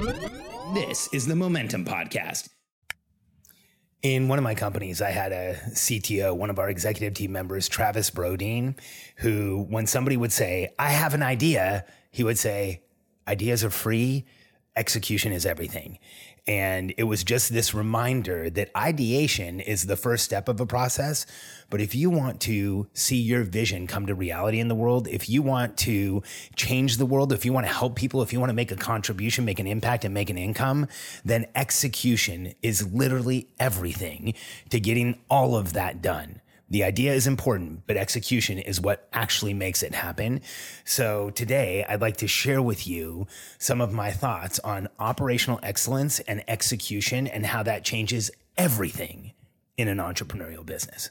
This is the Momentum Podcast. In one of my companies, I had a CTO, one of our executive team members, Travis Brodeen, who, when somebody would say, I have an idea, he would say, Ideas are free, execution is everything. And it was just this reminder that ideation is the first step of a process. But if you want to see your vision come to reality in the world, if you want to change the world, if you want to help people, if you want to make a contribution, make an impact, and make an income, then execution is literally everything to getting all of that done. The idea is important, but execution is what actually makes it happen. So today I'd like to share with you some of my thoughts on operational excellence and execution and how that changes everything in an entrepreneurial business.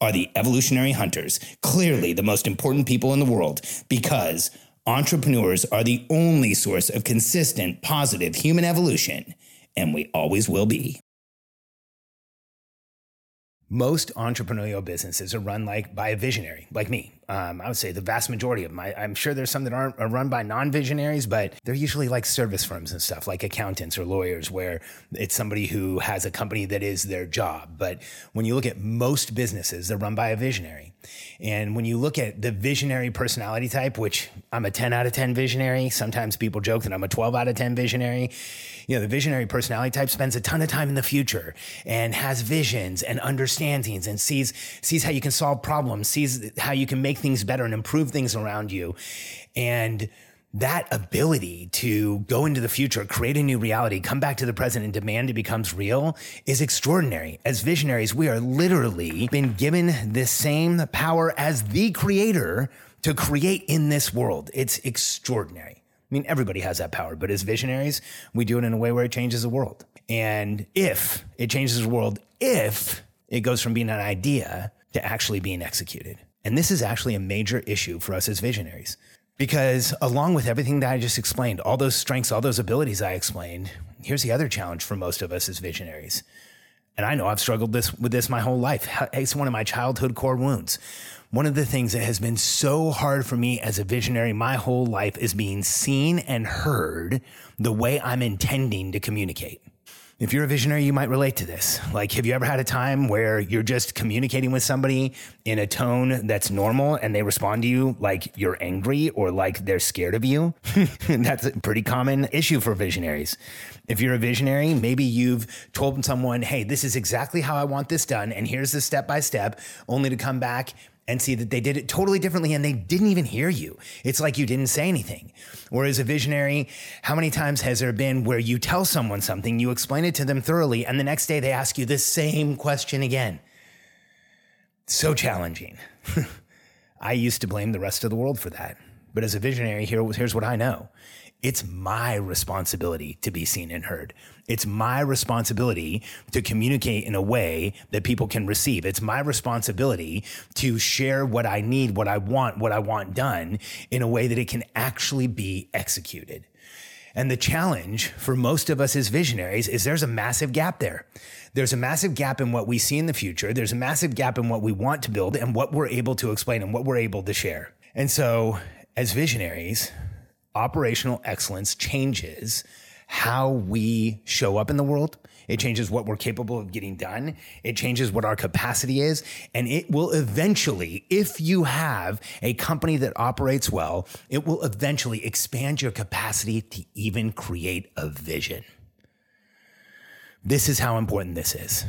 are the evolutionary hunters, clearly the most important people in the world, because entrepreneurs are the only source of consistent, positive human evolution, and we always will be. Most entrepreneurial businesses are run like by a visionary, like me. Um, I would say the vast majority of them. I, am sure there's some that aren't are run by non-visionaries, but they're usually like service firms and stuff, like accountants or lawyers, where it's somebody who has a company that is their job. But when you look at most businesses, they're run by a visionary. And when you look at the visionary personality type, which I'm a 10 out of 10 visionary, sometimes people joke that I'm a 12 out of 10 visionary. You know, the visionary personality type spends a ton of time in the future and has visions and understandings and sees sees how you can solve problems, sees how you can make make things better and improve things around you. And that ability to go into the future, create a new reality, come back to the present and demand it becomes real is extraordinary. As visionaries, we are literally been given the same power as the creator to create in this world. It's extraordinary. I mean, everybody has that power, but as visionaries, we do it in a way where it changes the world. And if it changes the world, if it goes from being an idea to actually being executed. And this is actually a major issue for us as visionaries. Because along with everything that I just explained, all those strengths, all those abilities I explained, here's the other challenge for most of us as visionaries. And I know I've struggled this with this my whole life. It's one of my childhood core wounds. One of the things that has been so hard for me as a visionary my whole life is being seen and heard the way I'm intending to communicate. If you're a visionary, you might relate to this. Like, have you ever had a time where you're just communicating with somebody in a tone that's normal and they respond to you like you're angry or like they're scared of you? that's a pretty common issue for visionaries. If you're a visionary, maybe you've told someone, hey, this is exactly how I want this done, and here's the step by step, only to come back and see that they did it totally differently and they didn't even hear you. It's like you didn't say anything. Whereas a visionary, how many times has there been where you tell someone something, you explain it to them thoroughly, and the next day they ask you the same question again? So challenging. I used to blame the rest of the world for that. But as a visionary, here, here's what I know it's my responsibility to be seen and heard. It's my responsibility to communicate in a way that people can receive. It's my responsibility to share what I need, what I want, what I want done in a way that it can actually be executed. And the challenge for most of us as visionaries is there's a massive gap there. There's a massive gap in what we see in the future. There's a massive gap in what we want to build and what we're able to explain and what we're able to share. And so, as visionaries, operational excellence changes how we show up in the world. It changes what we're capable of getting done. It changes what our capacity is. And it will eventually, if you have a company that operates well, it will eventually expand your capacity to even create a vision. this is how important this is.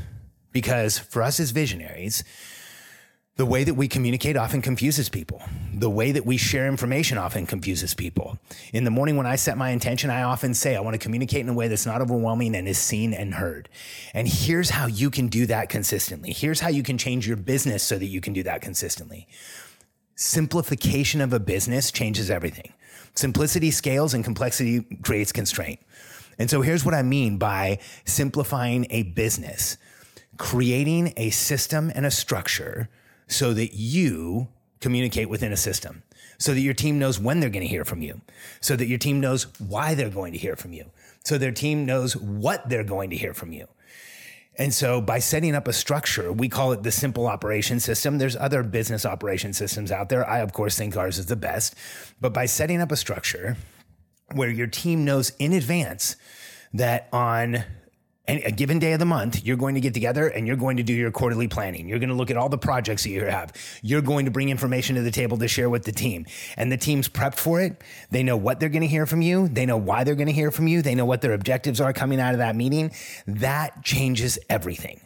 Because for us as visionaries, the way that we communicate often confuses people. The way that we share information often confuses people. In the morning, when I set my intention, I often say, I want to communicate in a way that's not overwhelming and is seen and heard. And here's how you can do that consistently. Here's how you can change your business so that you can do that consistently. Simplification of a business changes everything. Simplicity scales and complexity creates constraint. And so here's what I mean by simplifying a business creating a system and a structure so that you communicate within a system, so that your team knows when they're going to hear from you, so that your team knows why they're going to hear from you, so their team knows what they're going to hear from you. And so by setting up a structure, we call it the simple operation system. There's other business operation systems out there. I, of course, think ours is the best. But by setting up a structure where your team knows in advance that on a given day of the month, you're going to get together and you're going to do your quarterly planning. You're going to look at all the projects that you have. You're going to bring information to the table to share with the team. And the team's prepped for it. They know what they're going to hear from you. They know why they're going to hear from you. They know what their objectives are coming out of that meeting. That changes everything.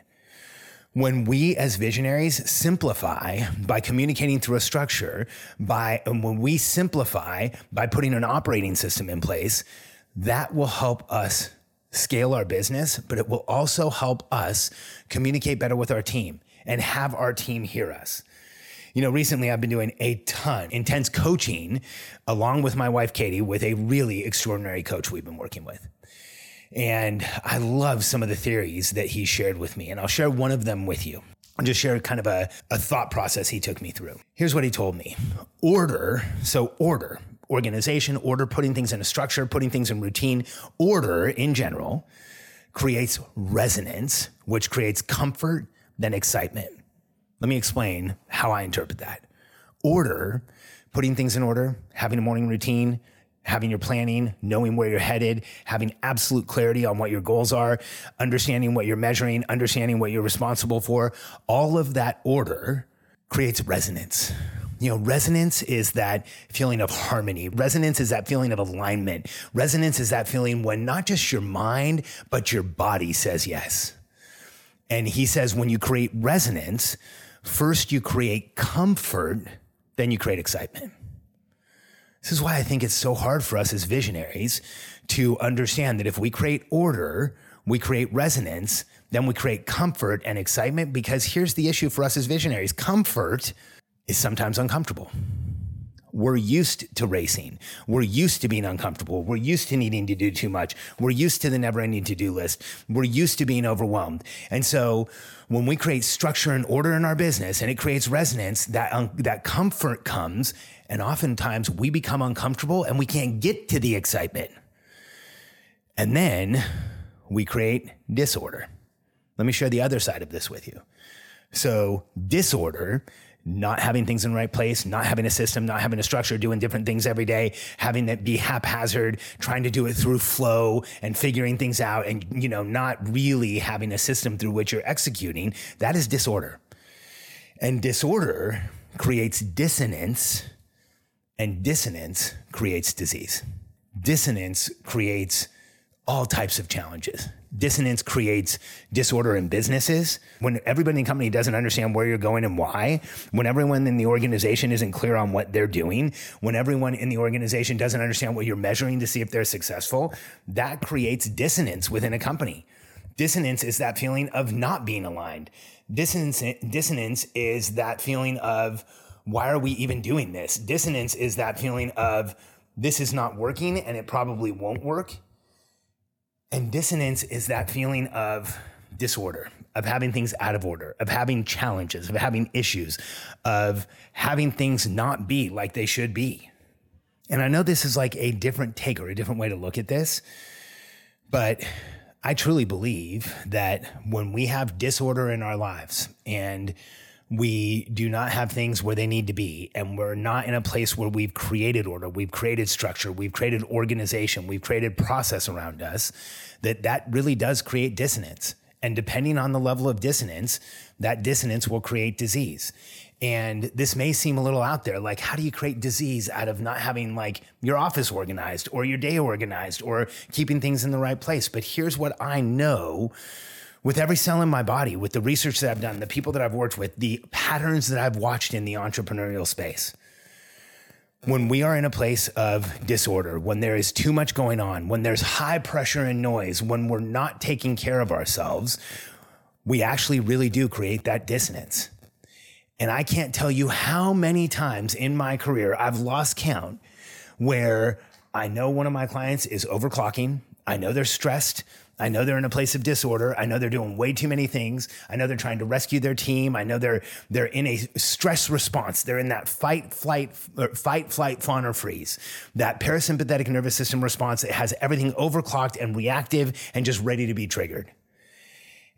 When we as visionaries simplify by communicating through a structure, by um, when we simplify by putting an operating system in place, that will help us scale our business, but it will also help us communicate better with our team and have our team hear us. You know, recently I've been doing a ton intense coaching along with my wife Katie with a really extraordinary coach we've been working with. And I love some of the theories that he shared with me, and I'll share one of them with you. I'll just share kind of a, a thought process he took me through. Here's what he told me order. So, order organization, order, putting things in a structure, putting things in routine, order in general creates resonance, which creates comfort, then excitement. Let me explain how I interpret that. Order, putting things in order, having a morning routine, having your planning, knowing where you're headed, having absolute clarity on what your goals are, understanding what you're measuring, understanding what you're responsible for, all of that order creates resonance. You know, resonance is that feeling of harmony. Resonance is that feeling of alignment. Resonance is that feeling when not just your mind, but your body says yes. And he says when you create resonance, first you create comfort, then you create excitement. This is why I think it's so hard for us as visionaries to understand that if we create order, we create resonance, then we create comfort and excitement. Because here's the issue for us as visionaries comfort is sometimes uncomfortable. We're used to racing. We're used to being uncomfortable. We're used to needing to do too much. We're used to the never ending to do list. We're used to being overwhelmed. And so when we create structure and order in our business and it creates resonance, that, um, that comfort comes. And oftentimes we become uncomfortable and we can't get to the excitement. And then we create disorder. Let me share the other side of this with you. So, disorder not having things in the right place, not having a system, not having a structure, doing different things every day, having it be haphazard, trying to do it through flow and figuring things out and, you know, not really having a system through which you're executing, that is disorder. And disorder creates dissonance, and dissonance creates disease. Dissonance creates all types of challenges dissonance creates disorder in businesses. When everybody in the company doesn't understand where you're going and why, when everyone in the organization isn't clear on what they're doing, when everyone in the organization doesn't understand what you're measuring to see if they're successful, that creates dissonance within a company. Dissonance is that feeling of not being aligned. Dissonance, dissonance is that feeling of, why are we even doing this? Dissonance is that feeling of, this is not working and it probably won't work and dissonance is that feeling of disorder, of having things out of order, of having challenges, of having issues, of having things not be like they should be. And I know this is like a different take or a different way to look at this, but I truly believe that when we have disorder in our lives and we do not have things where they need to be and we're not in a place where we've created order we've created structure we've created organization we've created process around us that that really does create dissonance and depending on the level of dissonance that dissonance will create disease And this may seem a little out there. Like, how do you create disease out of not having like your office organized or your day organized or keeping things in the right place? But here's what I know with every cell in my body, with the research that I've done, the people that I've worked with, the patterns that I've watched in the entrepreneurial space. When we are in a place of disorder, when there is too much going on, when there's high pressure and noise, when we're not taking care of ourselves, we actually really do create that dissonance. And I can't tell you how many times in my career I've lost count where I know one of my clients is overclocking. I know they're stressed. I know they're in a place of disorder. I know they're doing way too many things. I know they're trying to rescue their team. I know they're they're in a stress response. They're in that fight, flight, fight, flight, fawn, or freeze. That parasympathetic nervous system response. It has everything overclocked and reactive and just ready to be triggered.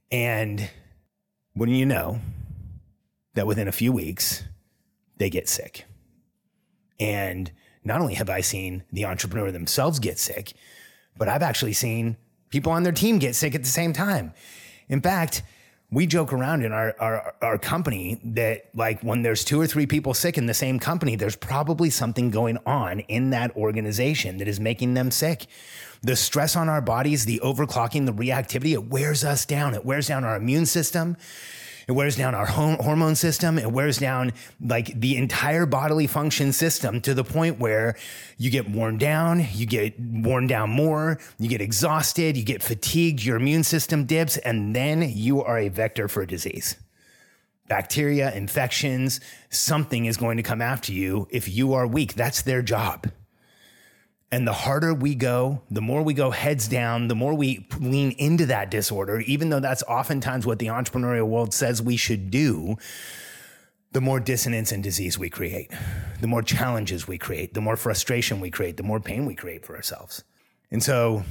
And wouldn't you know that within a few weeks they get sick? And not only have I seen the entrepreneur themselves get sick, but I've actually seen people on their team get sick at the same time. In fact, we joke around in our, our, our company that like when there's two or three people sick in the same company, there's probably something going on in that organization that is making them sick. The stress on our bodies, the overclocking, the reactivity, it wears us down. It wears down our immune system. It wears down our hormone system. It wears down like the entire bodily function system to the point where you get worn down, you get worn down more, you get exhausted, you get fatigued, your immune system dips, and then you are a vector for disease. Bacteria, infections, something is going to come after you if you are weak. That's their job. And the harder we go, the more we go heads down, the more we lean into that disorder, even though that's oftentimes what the entrepreneurial world says we should do, the more dissonance and disease we create, the more challenges we create, the more frustration we create, the more pain we create for ourselves. And so,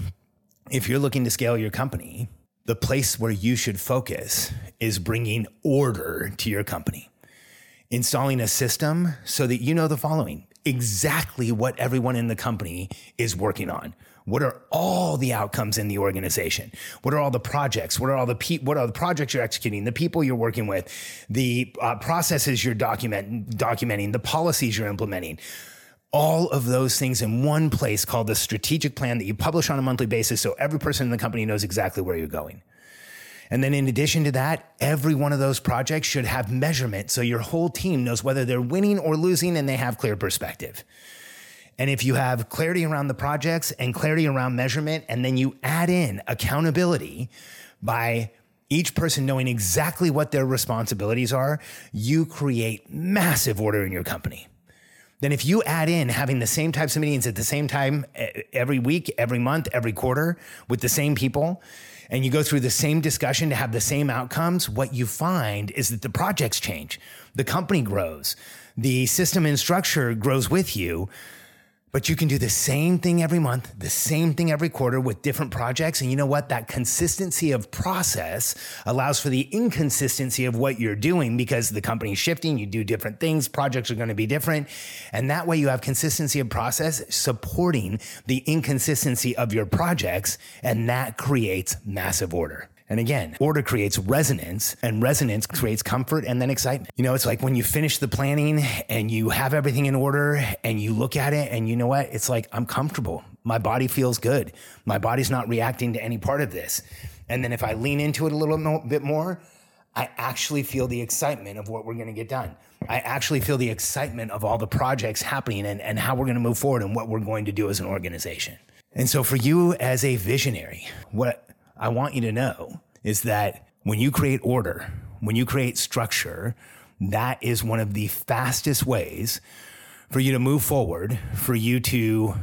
if you're looking to scale your company, the place where you should focus is bringing order to your company, installing a system so that you know the following exactly what everyone in the company is working on. What are all the outcomes in the organization? What are all the projects? What are all the pe- what are the projects you're executing? The people you're working with, the uh, processes you're document documenting, the policies you're implementing. All of those things in one place called the strategic plan that you publish on a monthly basis so every person in the company knows exactly where you're going. And then in addition to that, every one of those projects should have measurement so your whole team knows whether they're winning or losing and they have clear perspective. And if you have clarity around the projects and clarity around measurement, and then you add in accountability by each person knowing exactly what their responsibilities are, you create massive order in your company. Then, if you add in having the same types of meetings at the same time eh, every week, every month, every quarter with the same people, and you go through the same discussion to have the same outcomes, what you find is that the projects change, the company grows, the system and structure grows with you. But you can do the same thing every month, the same thing every quarter with different projects. And you know what? That consistency of process allows for the inconsistency of what you're doing because the company's shifting, you do different things, projects are going to be different. And that way you have consistency of process supporting the inconsistency of your projects. And that creates massive order. And again, order creates resonance, and resonance creates comfort and then excitement. You know, it's like when you finish the planning and you have everything in order and you look at it and you know what? It's like, I'm comfortable. My body feels good. My body's not reacting to any part of this. And then if I lean into it a little bit more, I actually feel the excitement of what we're going to get done. I actually feel the excitement of all the projects happening and, and how we're going to move forward and what we're going to do as an organization. And so, for you as a visionary, what I want you to know is that when you create order, when you create structure, that is one of the fastest ways for you to move forward, for you to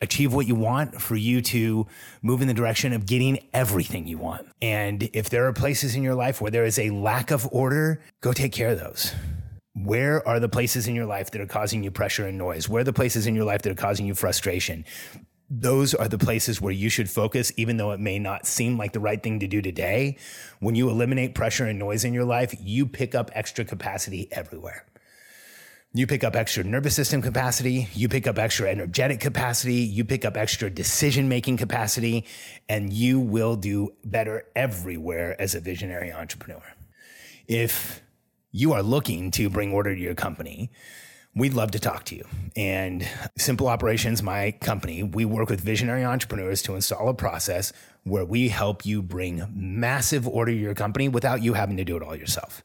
achieve what you want, for you to move in the direction of getting everything you want. And if there are places in your life where there is a lack of order, go take care of those. Where are the places in your life that are causing you pressure and noise? Where are the places in your life that are causing you frustration? Those are the places where you should focus, even though it may not seem like the right thing to do today. When you eliminate pressure and noise in your life, you pick up extra capacity everywhere. You pick up extra nervous system capacity, you pick up extra energetic capacity, you pick up extra decision making capacity, and you will do better everywhere as a visionary entrepreneur. If you are looking to bring order to your company, we'd love to talk to you. And Simple Operations, my company, we work with visionary entrepreneurs to install a process where we help you bring massive order to your company without you having to do it all yourself.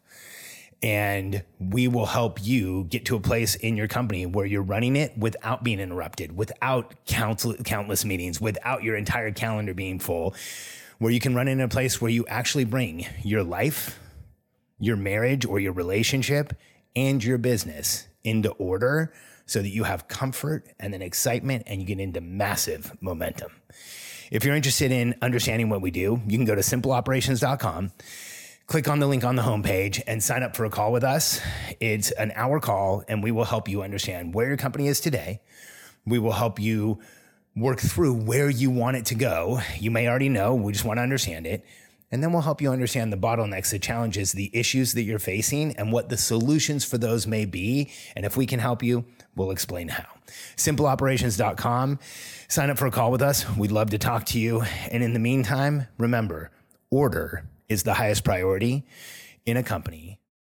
And we will help you get to a place in your company where you're running it without being interrupted, without countless meetings, without your entire calendar being full, where you can run in a place where you actually bring your life, your marriage or your relationship, and your business into order so that you have comfort and then excitement and you get into massive momentum. If you're interested in understanding what we do, you can go to simpleoperations.com, click on the link on the homepage, and sign up for a call with us. It's an hour call, and we will help you understand where your company is today. We will help you work through where you want it to go. You may already know, we just want to understand it. And then we'll help you understand the bottlenecks, the challenges, the issues that you're facing, and what the solutions for those may be. And if we can help you, we'll explain how. Simpleoperations.com. Sign up for a call with us. We'd love to talk to you. And in the meantime, remember order is the highest priority in a company